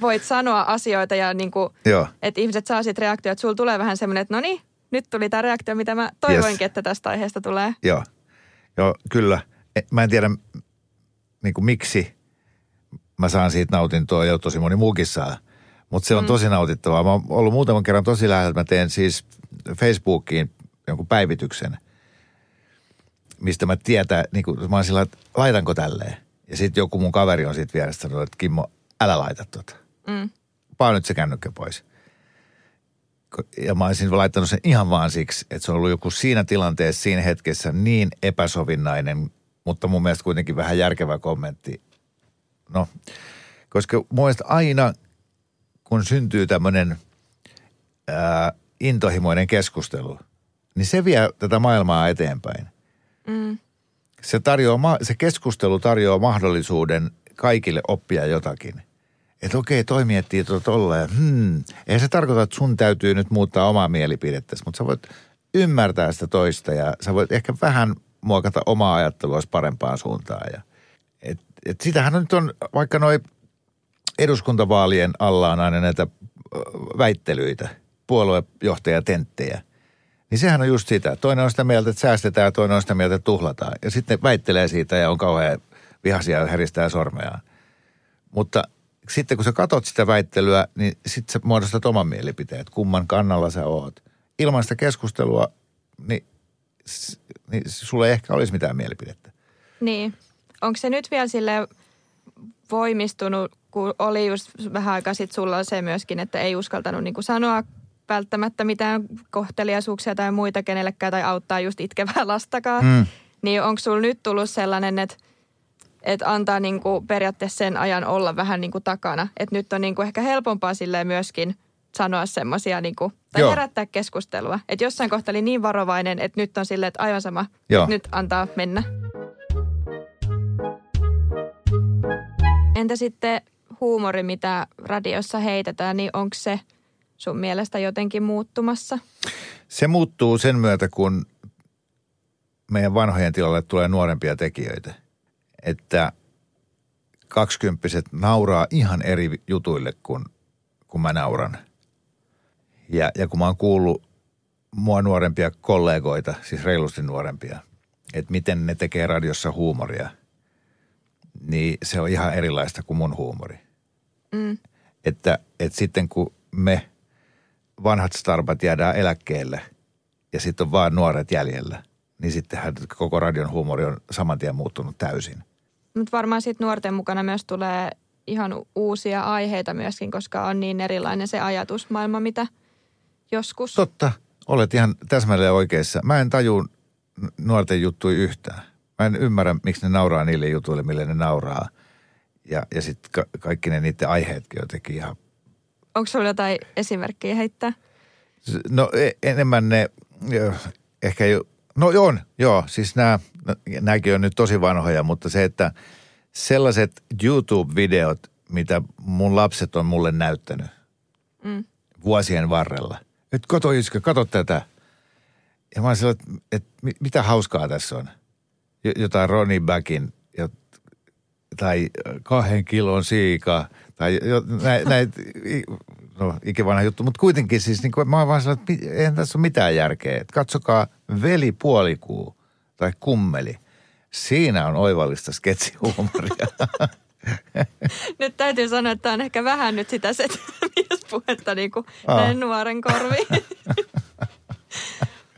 voit sanoa asioita ja niinku, että ihmiset saa siitä reaktio, että sulla tulee vähän semmoinen, että no niin, nyt tuli tämä reaktio, mitä mä toivoinkin, Yes. että tästä aiheesta tulee. Joo. Joo, kyllä. E- Mä en tiedä niin kuin miksi mä saan siitä nautintoa ja tosi moni muukin saa. Mutta se on mm. tosi nautittavaa. Mä oon ollut muutaman kerran tosi lähellä. Mä teen siis Facebookiin jonkun päivityksen, mistä mä tietää, niin kuin, mä oon sillä, että laitanko tälleen. Ja sitten joku mun kaveri on siitä vierestä sanonut, että Kimmo, älä laita tota. Mm. Paa nyt se kännykkä pois. Ja mä olisin laittanut sen ihan vaan siksi, että se on ollut joku siinä tilanteessa, siinä hetkessä niin epäsovinnainen, mutta mun mielestä kuitenkin vähän järkevä kommentti. No, koska mun mielestä aina, kun syntyy tämmöinen intohimoinen keskustelu, niin se vie tätä maailmaa eteenpäin. Se, tarjoaa, se keskustelu tarjoaa mahdollisuuden kaikille oppia jotakin. Että okei, toi miettii tuota tolleen. Hmm. Ei se tarkoita, että sun täytyy nyt muuttaa omaa mielipidettäsi, mutta sä voit ymmärtää sitä toista ja sä voit ehkä vähän muokata omaa ajattelua parempaan suuntaan. Ja, et, et sitähän nyt on, vaikka noi eduskuntavaalien alla on aina näitä väittelyitä, puoluejohtajatenttejä. Niin sehän on just sitä. Toinen on sitä mieltä, että säästetään ja toinen on sitä mieltä, että tuhlataan. Ja sitten väittelee siitä ja on kauhean vihaisia ja heristää sormeaan. Mutta sitten kun sä katot sitä väittelyä, niin sitten sä muodostat oman mielipiteen, että kumman kannalla sä oot. Ilman sitä keskustelua, niin, niin sulla ei ehkä olisi mitään mielipidettä. Niin. Onko se nyt vielä sille voimistunut, kun oli just vähän aikaa sitten sulla se myöskin, että ei uskaltanut niin sanoa välttämättä mitään kohteliaisuuksia tai muita kenellekään tai auttaa just itkevää lastakaan. Mm. Niin onko sulla nyt tullut sellainen, että että antaa niin kuin periaatteessa sen ajan olla vähän niin kuin takana. Että nyt on niin kuin ehkä helpompaa silleen myöskin sanoa semmoisia niin kuin, tai Joo. herättää keskustelua. Että jossain kohtaa oli niin varovainen, että nyt on silleen, että aivan sama, Joo. nyt antaa mennä. Entä sitten huumori, mitä radiossa heitetään, niin onko se sun mielestä jotenkin muuttumassa? Se muuttuu sen myötä, kun meidän vanhojen tilalle tulee nuorempia tekijöitä. Että kaksikymppiset nauraa ihan eri jutuille kuin, kuin mä nauran. Ja, ja kun mä oon kuullut mua nuorempia kollegoita, siis reilusti nuorempia, että miten ne tekee radiossa huumoria, niin se on ihan erilaista kuin mun huumori. Mm. Että, että sitten kun me vanhat starbat jäädään eläkkeelle ja sitten on vaan nuoret jäljellä, niin sittenhän koko radion huumori on saman tien muuttunut täysin. Mutta varmaan sitten nuorten mukana myös tulee ihan uusia aiheita myöskin, koska on niin erilainen se ajatusmaailma, mitä joskus. Totta, olet ihan täsmälleen oikeassa. Mä en taju nuorten juttuja yhtään. Mä en ymmärrä, miksi ne nauraa niille jutuille, mille ne nauraa. Ja, ja sitten ka- kaikki ne niiden aiheetkin jotenkin ihan Onko sulla jotain esimerkkejä heittää? No e- enemmän ne, ehkä jo, no on, joo, siis nämä, nämäkin on nyt tosi vanhoja, mutta se, että sellaiset YouTube-videot, mitä mun lapset on mulle näyttänyt Mm. vuosien varrella. Nyt kato Iskä, kato tätä. Ja mä oon sillä, että, että mi- mitä hauskaa tässä on. Jotain Ronnie Backin tai kahden kilon siika tai näitä, [laughs] näit, no ikivanha juttu, mutta kuitenkin siis niin kuin, mä oon vaan sillä, että eihän tässä ole mitään järkeä. Että katsokaa veli puolikuu tai kummeli. Siinä on oivallista sketsihuumoria. [laughs] Nyt täytyy sanoa, että on ehkä vähän nyt sitä se [laughs] miespuhetta niin kuin näin nuoren korviin.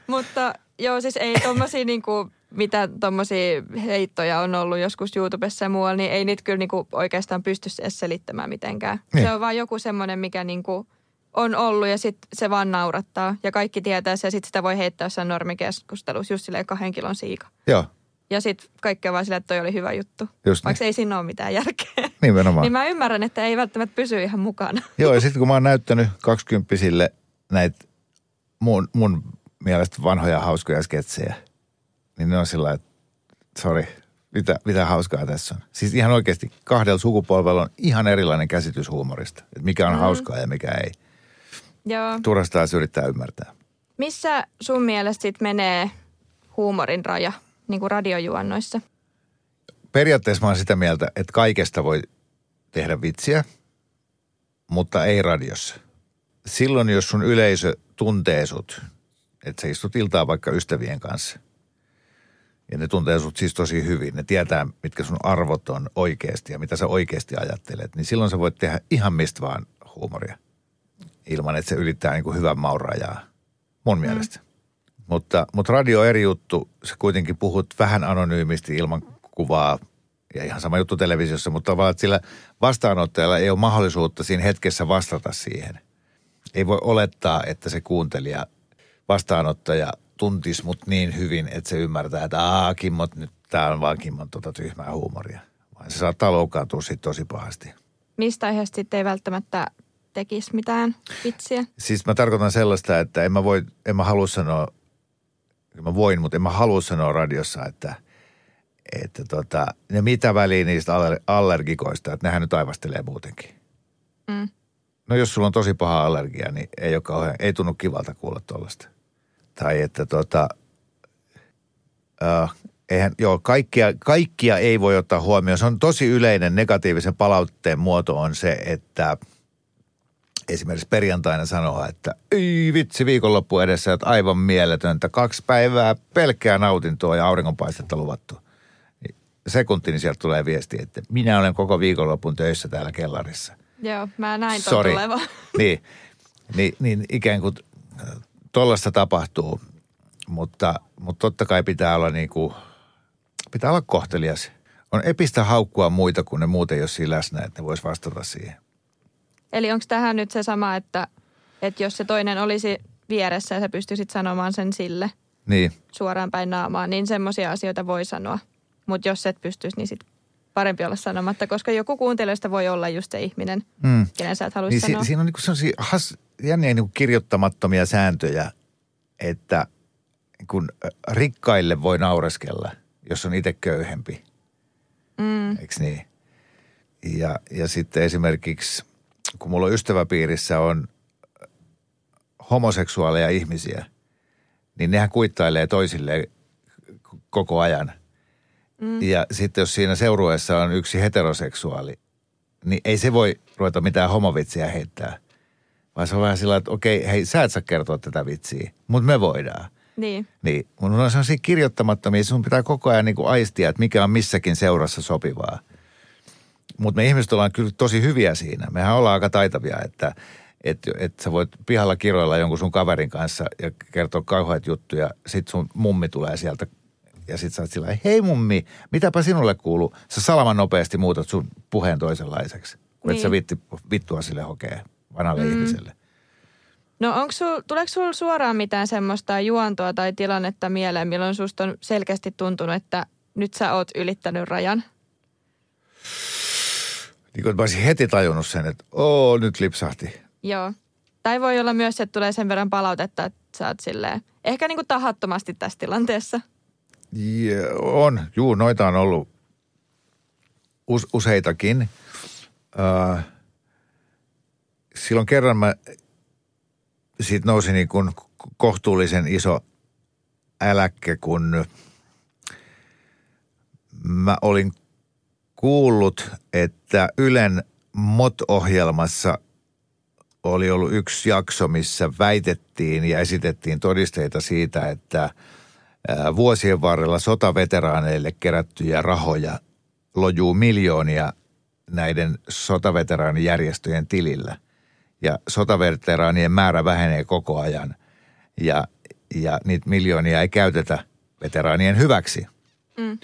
Mutta joo, siis ei tommosia niin kuin, mitä tommosia heittoja on ollut joskus YouTubessa ja muualla, niin ei niitä kyllä niin kuin oikeastaan pysty edes selittämään mitenkään. Niin. Se on vaan joku semmoinen, mikä niin kuin on ollut ja sitten se vaan naurattaa. Ja kaikki tietää se ja sitten sitä voi heittää jossain normikeskustelussa just silleen kahden kilon siika. Joo, Ja sitten kaikki on vaan silleen, että toi oli hyvä juttu. Just Vaikka niin. ei siinä ole mitään järkeä. nimenomaan. Niin mä ymmärrän, että ei välttämättä pysy ihan mukana. [laughs] Joo, ja sitten kun mä oon näyttänyt kaksikymppisille näitä mun, mun mielestä vanhoja hauskoja sketsejä, niin ne on sillä että sori, mitä, mitä hauskaa tässä on. Siis ihan oikeasti kahdella sukupolvella on ihan erilainen käsitys huumorista. Että mikä on mm. hauskaa ja mikä ei. Joo. Turhasta taas yrittää ymmärtää. Missä sun mielestä sit menee huumorin raja, niin kuin radiojuonnoissa? Periaatteessa mä oon sitä mieltä, että kaikesta voi tehdä vitsiä, mutta ei radiossa. Silloin, jos sun yleisö tuntee sut, että sä istut iltaa vaikka ystävien kanssa, ja ne tuntee sut siis tosi hyvin, ne tietää, mitkä sun arvot on oikeasti ja mitä sä oikeasti ajattelet, niin silloin sä voit tehdä ihan mistä vaan huumoria. Ilman, että se ylittää niin kuin hyvän maurajaa, mun mielestä. Mutta, mutta radio on eri juttu. Sä kuitenkin puhut vähän anonyymisti ilman kuvaa ja ihan sama juttu televisiossa, mutta tavallaan että sillä vastaanottajalla ei ole mahdollisuutta siinä hetkessä vastata siihen. Ei voi olettaa, että se kuuntelija, vastaanottaja tuntisi mut niin hyvin, että se ymmärtää, että aah, Kimmot, nyt tää on vaan Kimmon tota tyhmää huumoria. Vaan se saattaa loukkaantua sit tosi pahasti. Mistä aiheesta sitten ei välttämättä tekisi mitään vitsiä? Siis mä tarkoitan sellaista, että en mä voi, en mä halua sanoa, mä voin, mutta en mä halua sanoa radiossa, että, että tota, ne mitä väliä niistä aller- allergikoista, että nehän nyt aivastelee muutenkin. Mm. No jos sulla on tosi paha allergia, niin ei, ole kauhean, ei tunnu kivalta kuulla tuollaista. Tai että tota, äh, eihän, joo, kaikkia, kaikkia ei voi ottaa huomioon. Se on tosi yleinen negatiivisen palautteen muoto on se, että esimerkiksi perjantaina sanoa, että ei vitsi viikonloppu edessä, että aivan mieletöntä. Kaksi päivää pelkkää nautintoa ja auringonpaistetta luvattu. Sekunti, niin sieltä tulee viesti, että minä olen koko viikonlopun töissä täällä kellarissa – Joo, mä näin ton Sori. tulevan. niin, niin, niin ikään kuin tuollaista tapahtuu, mutta, mutta totta kai pitää olla niin kuin, pitää olla kohtelias. On epistä haukkua muita, kun ne muuten ei ole siinä läsnä, että ne vois vastata siihen. Eli onko tähän nyt se sama, että, että jos se toinen olisi vieressä ja sä pystyisit sanomaan sen sille Niin, suoraan päin naamaan, niin semmoisia asioita voi sanoa. Mutta jos et pystyisi, niin sit parempi olla sanomatta, koska joku kuuntelijoista voi olla just se ihminen, mm. kenen sä et haluaisi niin sanoa. si, siinä on niin sellaisia has, jänniä niin kirjoittamattomia sääntöjä, että kun rikkaille voi naureskella, jos on itse köyhempi. Mm, Eikö niin? Ja, ja sitten esimerkiksi, kun mulla on ystäväpiirissä on homoseksuaaleja ihmisiä, niin nehän kuittailee toisilleen k- koko ajan. Mm. Ja sitten jos siinä seurueessa on yksi heteroseksuaali, niin ei se voi ruveta mitään homovitsiä heittää. Vaan se on vähän sillä että okei, hei, sä et saa kertoa tätä vitsiä, mutta me voidaan. niin, Niin, mun on sellaisia kirjoittamattomia, sun pitää koko ajan niin kuin aistia, että mikä on missäkin seurassa sopivaa. Mutta me ihmiset ollaan kyllä tosi hyviä siinä. Mehän ollaan aika taitavia, että että et sä voit pihalla kiroilla jonkun sun kaverin kanssa ja kertoa kauheat juttuja. Sit sun mummi tulee sieltä ja sit sä oot sillä hei mummi, mitäpä sinulle kuuluu? Sä salaman nopeasti muutat sun puheen toisenlaiseksi. Kun et Niin. sä vitti, vittua sille hokee vanhalle mm. ihmiselle. No onko sul, tuleeko sulla suoraan mitään semmoista juontoa tai tilannetta mieleen, milloin susta on selkeästi tuntunut, että nyt sä oot ylittänyt rajan? Niin kun mä olisin heti tajunnut sen, että oo, nyt lipsahti. Joo. Tai voi olla myös, että tulee sen verran palautetta, että sä oot silleen, ehkä niin kuin tahattomasti tässä tilanteessa. Ja, on, juu, noita on ollut us, useitakin. Äh, silloin kerran mä, siitä nousi niin kuin kohtuullisen iso äläkke, kun mä olin kuullut, että Ylen MOT-ohjelmassa oli ollut yksi jakso, missä väitettiin ja esitettiin todisteita siitä, että vuosien varrella sotaveteraaneille kerättyjä rahoja lojuu miljoonia näiden sotaveteraanijärjestöjen tilillä. Ja sotaveteraanien määrä vähenee koko ajan ja, ja niitä miljoonia ei käytetä veteraanien hyväksi. Mm.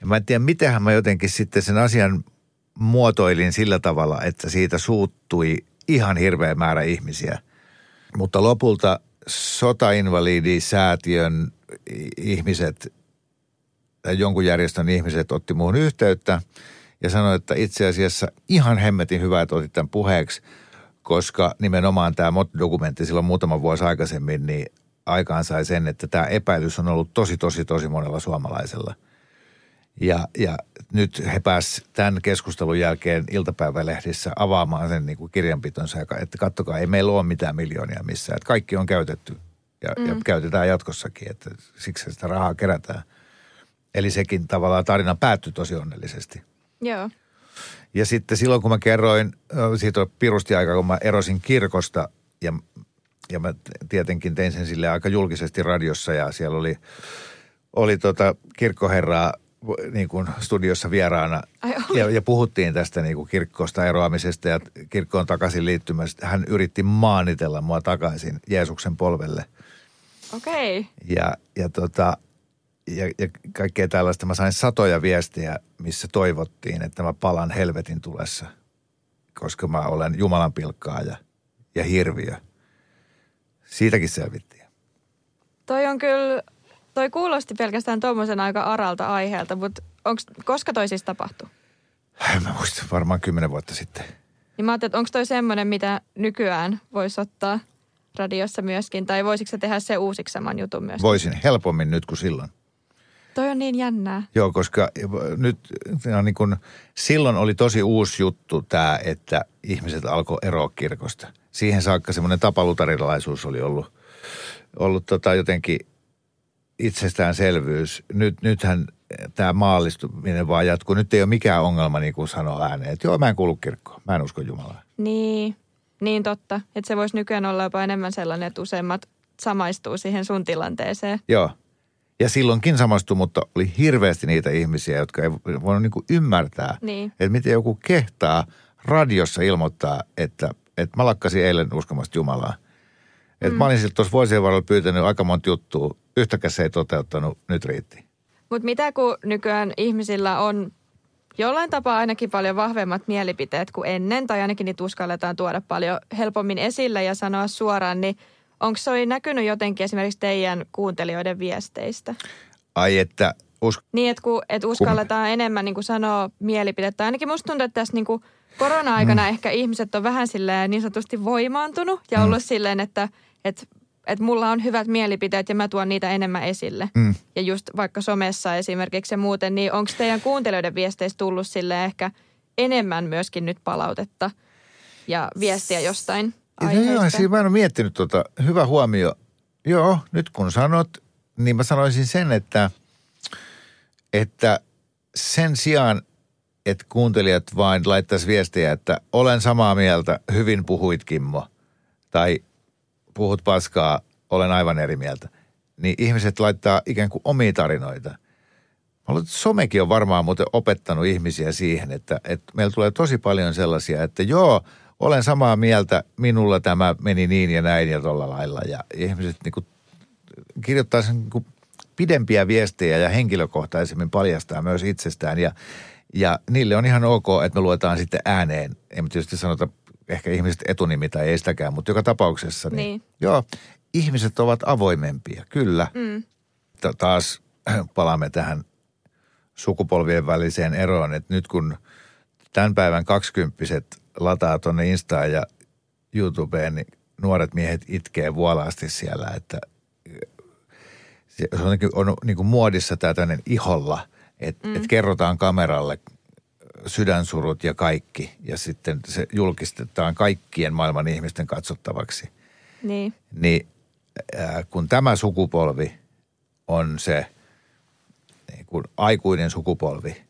Ja mä en tiedä, mitenhän mä jotenkin sitten sen asian muotoilin sillä tavalla, että siitä suuttui ihan hirveä määrä ihmisiä. Mutta lopulta sotainvalidisäätiön ihmiset tai jonkun järjestön ihmiset otti muuhun yhteyttä ja sanoi, että itse asiassa ihan hemmetin hyvä, että otit tämän puheeksi, koska nimenomaan tämä MOT-dokumentti silloin muutama vuosi aikaisemmin niin aikaan sai sen, että tämä epäilys on ollut tosi, tosi, tosi monella suomalaisella. Ja, ja nyt he pääsivät tämän keskustelun jälkeen iltapäivälehdissä avaamaan sen niin kuin kirjanpitonsa, että kattokaa, ei meillä ole mitään miljoonia missään. Että kaikki on käytetty ja, mm. ja käytetään jatkossakin, että siksi sitä rahaa kerätään. Eli sekin tavallaan tarina päättyi tosi onnellisesti. Joo. Ja sitten silloin, kun mä kerroin, siitä on pirusti aika, kun mä erosin kirkosta ja, ja mä tietenkin tein sen sille aika julkisesti radiossa ja siellä oli, oli tota kirkkoherraa niin kuin studiossa vieraana ja, ja puhuttiin tästä niin kuin kirkkosta eroamisesta ja kirkkoon takaisin liittymästä. Hän yritti maanitella mua takaisin Jeesuksen polvelle. Okei. Okay. Ja, ja, tota, ja, ja kaikkea tällaista. Mä sain satoja viestejä, missä toivottiin, että mä palan helvetin tulessa, koska mä olen Jumalan pilkkaaja ja hirviö. Siitäkin selvittiin. Toi on kyllä toi kuulosti pelkästään tuommoisen aika aralta aiheelta, mutta onks, koska toi siis tapahtui? Mä muistan varmaan kymmenen vuotta sitten. Niin mä ajattelin, että onko toi semmoinen, mitä nykyään voisi ottaa radiossa myöskin, tai voisiko se tehdä se uusiksi saman jutun myös? Voisin helpommin nyt kuin silloin. Toi on niin jännää. Joo, koska nyt no niin kun, silloin oli tosi uusi juttu tämä, että ihmiset alkoi eroa kirkosta. Siihen saakka semmoinen tapalutarilaisuus oli ollut, ollut tota jotenkin itsestäänselvyys. Nyt, nythän tämä maallistuminen vaan jatkuu. Nyt ei ole mikään ongelma niin kuin sanoa ääneen, että joo, mä en kuulu kirkkoon, mä en usko Jumalaa. Niin, niin totta. Että se voisi nykyään olla jopa enemmän sellainen, että useimmat samaistuu siihen sun tilanteeseen. Joo. Ja silloinkin samastui, mutta oli hirveästi niitä ihmisiä, jotka ei voinut niin ymmärtää, niin. että miten joku kehtaa radiossa ilmoittaa, että, että mä lakkasin eilen uskomasta Jumalaa. Et mm. Mä olin tuossa vuosien varrella pyytänyt aika monta juttua yhtäkään se ei toteuttanut, nyt riitti. Mutta mitä kun nykyään ihmisillä on jollain tapaa ainakin paljon vahvemmat mielipiteet kuin ennen, tai ainakin niitä uskalletaan tuoda paljon helpommin esille ja sanoa suoraan, niin onko se näkynyt jotenkin esimerkiksi teidän kuuntelijoiden viesteistä? Ai että Us- niin, että kun, et uskalletaan kun... enemmän niin kuin sanoa mielipidettä. Ainakin musta tuntuu, että tässä niin kuin korona-aikana mm. ehkä ihmiset on vähän silleen niin sanotusti voimaantunut ja mm. ollut silleen, että, että että mulla on hyvät mielipiteet ja mä tuon niitä enemmän esille. Mm. Ja just vaikka somessa esimerkiksi ja muuten, niin onko teidän kuuntelijoiden viesteistä tullut sille ehkä enemmän myöskin nyt palautetta ja viestiä jostain? Joo, siinä mä en ole miettinyt tuota. Hyvä huomio. Joo, nyt kun sanot, niin mä sanoisin sen, että, että sen sijaan, että kuuntelijat vain laittaisi viestejä, että olen samaa mieltä, hyvin puhuit Kimmo. Tai puhut paskaa, olen aivan eri mieltä. Niin ihmiset laittaa ikään kuin omia tarinoita. Mä luulen, että somekin on varmaan muuten opettanut ihmisiä siihen, että, että meillä tulee tosi paljon sellaisia, että joo, olen samaa mieltä, minulla tämä meni niin ja näin ja tuolla lailla. Ja ihmiset niin kuin kirjoittaa sen niin kuin pidempiä viestejä ja henkilökohtaisemmin paljastaa myös itsestään. Ja, ja niille on ihan ok, että me luetaan sitten ääneen. Emme tietysti sanota ehkä ihmiset etunimi tai ei sitäkään, mutta joka tapauksessa. Niin, niin. Joo, ihmiset ovat avoimempia, kyllä. Mm. Taas palaamme tähän sukupolvien väliseen eroon, että nyt kun tämän päivän kaksikymppiset lataa tuonne Instaan ja YouTubeen, niin nuoret miehet itkee vuolaasti siellä, että se on, on niin kuin muodissa tämä tämmöinen iholla, että mm. et kerrotaan kameralle – sydänsurut ja kaikki. Ja sitten se julkistetaan kaikkien maailman ihmisten katsottavaksi. Niin. Niin äh, kun tämä sukupolvi on se niin kun aikuinen sukupolvi,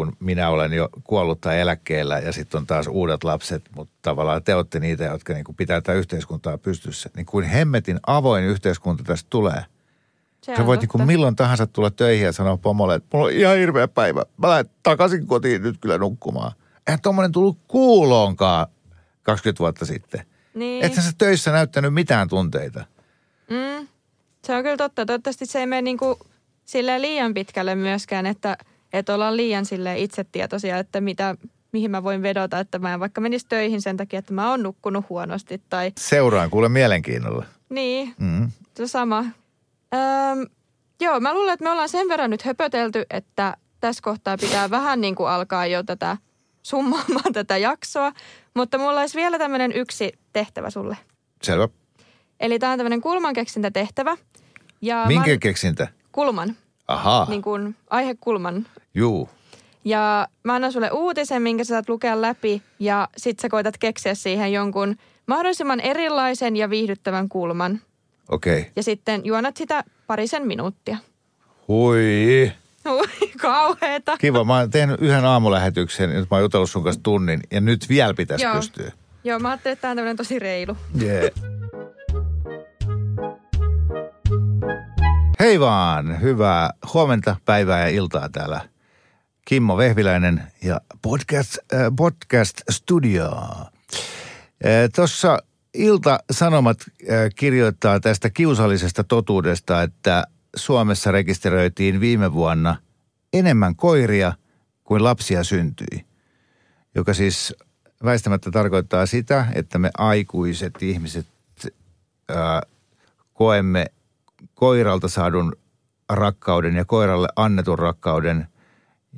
kun minä olen jo kuollut tai eläkkeellä ja sitten on taas uudet lapset, mutta tavallaan te olette niitä, jotka niin pitää tätä yhteiskuntaa pystyssä. Niin kuin hemmetin avoin yhteiskunta tästä tulee – se Sä voit niin milloin tahansa tulla töihin ja sanoa pomolle, että mulla on ihan hirveä päivä. Mä lähden takaisin kotiin nyt kyllä nukkumaan. Eihän tuommoinen tullut kuuloonkaan 20 vuotta sitten. Niin. Ethän sä töissä näyttänyt mitään tunteita. Mm. Se on kyllä totta. Toivottavasti se ei mene niin kuin liian pitkälle myöskään, että, että ollaan liian sille itsetietoisia, että mitä, mihin mä voin vedota, että mä en vaikka menisi töihin sen takia, että mä oon nukkunut huonosti. Tai... Seuraan kuule mielenkiinnolla. Niin, mm. se sama. Öm, joo, mä luulen, että me ollaan sen verran nyt höpötelty, että tässä kohtaa pitää [sniffs] vähän niin kuin alkaa jo tätä summaamaan tätä jaksoa. Mutta mulla olisi vielä tämmöinen yksi tehtävä sulle. Selvä. Eli tämä on tämmöinen kulmankeksintätehtävä. Ja Minkä mä, keksintä? kulman, Ahaa, niin kuin aihekulman. juu. Ja mä annan sulle uutisen, minkä sä saat lukea läpi ja sit sä koitat keksiä siihen jonkun mahdollisimman erilaisen ja viihdyttävän kulman. Okei. Okay. Ja sitten juonat sitä parisen minuuttia. Hui. Ui, kauheeta. Kiva. Mä oon tehnyt yhden aamulähetyksen, nyt mä oon jutellut sun kanssa tunnin ja nyt vielä pitäisi Joo. pystyä. Joo, mä ajattelin, että tämä on tämmöinen tosi reilu. Yeah. Hei vaan, hyvää huomenta, päivää ja iltaa täällä. Kimmo Vehviläinen ja Podcast, äh, podcast Studio. Äh, Tuossa Ilta-Sanomat äh, kirjoittaa tästä kiusallisesta totuudesta, että Suomessa rekisteröitiin viime vuonna enemmän koiria kuin lapsia syntyi. Joka siis väistämättä tarkoittaa sitä, että me aikuiset ihmiset ää, koemme koiralta saadun rakkauden ja koiralle annetun rakkauden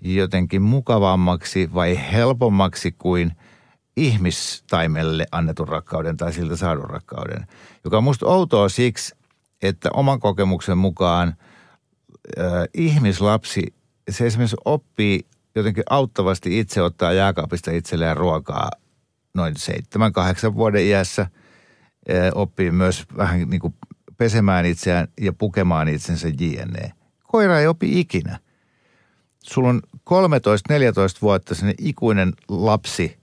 jotenkin mukavammaksi vai helpommaksi kuin ihmistaimelle annetun rakkauden tai siltä saadun rakkauden. Joka on musta outoa siksi, että oman kokemuksen mukaan äh, ihmislapsi, se esimerkiksi oppii jotenkin auttavasti itse ottaa jääkaapista itselleen ruokaa noin seitsemän, kahdeksan vuoden iässä. Äh, oppii myös vähän niin kuin pesemään itseään ja pukemaan itsensä jne. Koira ei opi ikinä. Sulla on 13-14 vuotta sinne ikuinen lapsi,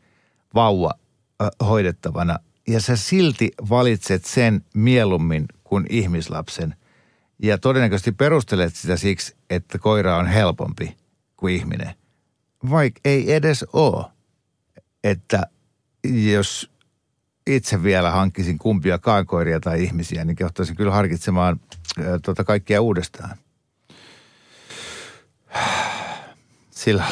vauva äh, hoidettavana ja sä silti valitset sen mieluummin kuin ihmislapsen. Ja todennäköisesti perustelet sitä siksi, että koira on helpompi kuin ihminen. Vaikka ei edes ole. Että jos itse vielä hankkisin kumpiakaan koiria tai ihmisiä, niin kehottaisin kyllä harkitsemaan ää, tota kaikkia uudestaan. [sighs] Sillä.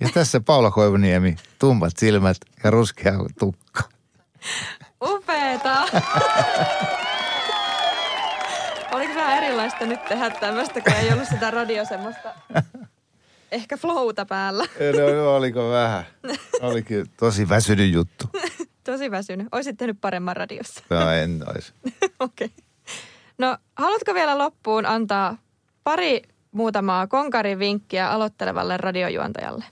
Ja tässä Paula Koivuniemi, tummat silmät ja ruskea tukka. Upeeta! [laughs] Oliko vähän erilaista nyt tehdä tämmöistä, kun ei ollut sitä radio semmoista ehkä flowta päällä. No, oliko vähän? [laughs] Olikin tosi väsynyt juttu. [laughs] Tosi väsynyt. Oisit tehnyt paremman radiossa. No en ois. [laughs] Okei. Okay. No, haluatko vielä loppuun antaa pari muutamaa konkarin vinkkiä aloittelevalle radiojuontajalle?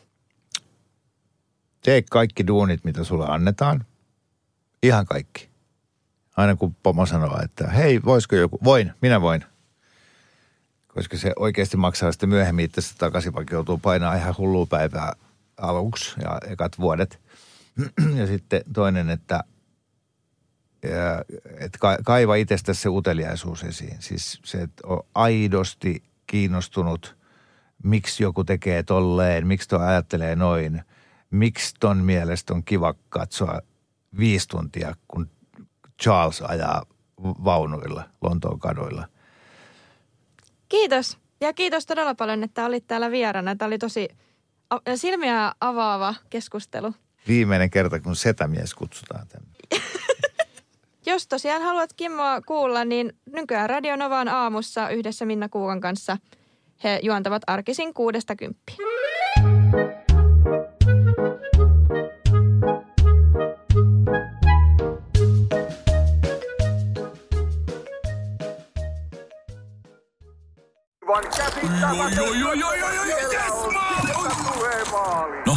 Tee kaikki duunit, mitä sulle annetaan. Ihan kaikki. Aina kun pomo sanoo, että hei, voisiko joku? Voin, minä voin. Koska se oikeasti maksaa sitten myöhemmin itse takaisin, vaikka joutuu painaa ihan hullua päivää aluksi ja ekat vuodet. Ja sitten toinen, että, että ka- kaiva itsestäsi se uteliaisuus esiin. Siis se, että on aidosti kiinnostunut, miksi joku tekee tolleen, miksi tuo ajattelee noin, miksi ton mielestä on kiva katsoa viisi tuntia, kun Charles ajaa vaunuilla Lontoon kaduilla. Kiitos. Ja kiitos todella paljon, että olit täällä vieraana. Tämä oli tosi silmiä avaava keskustelu. Viimeinen kerta, kun setämies kutsutaan tänne. [laughs] Jos tosiaan haluat Kimmoa kuulla, niin nykyään Radio Novaan aamussa yhdessä Minna Kuukan kanssa he juontavat arkisin kuudesta kymppiä. No,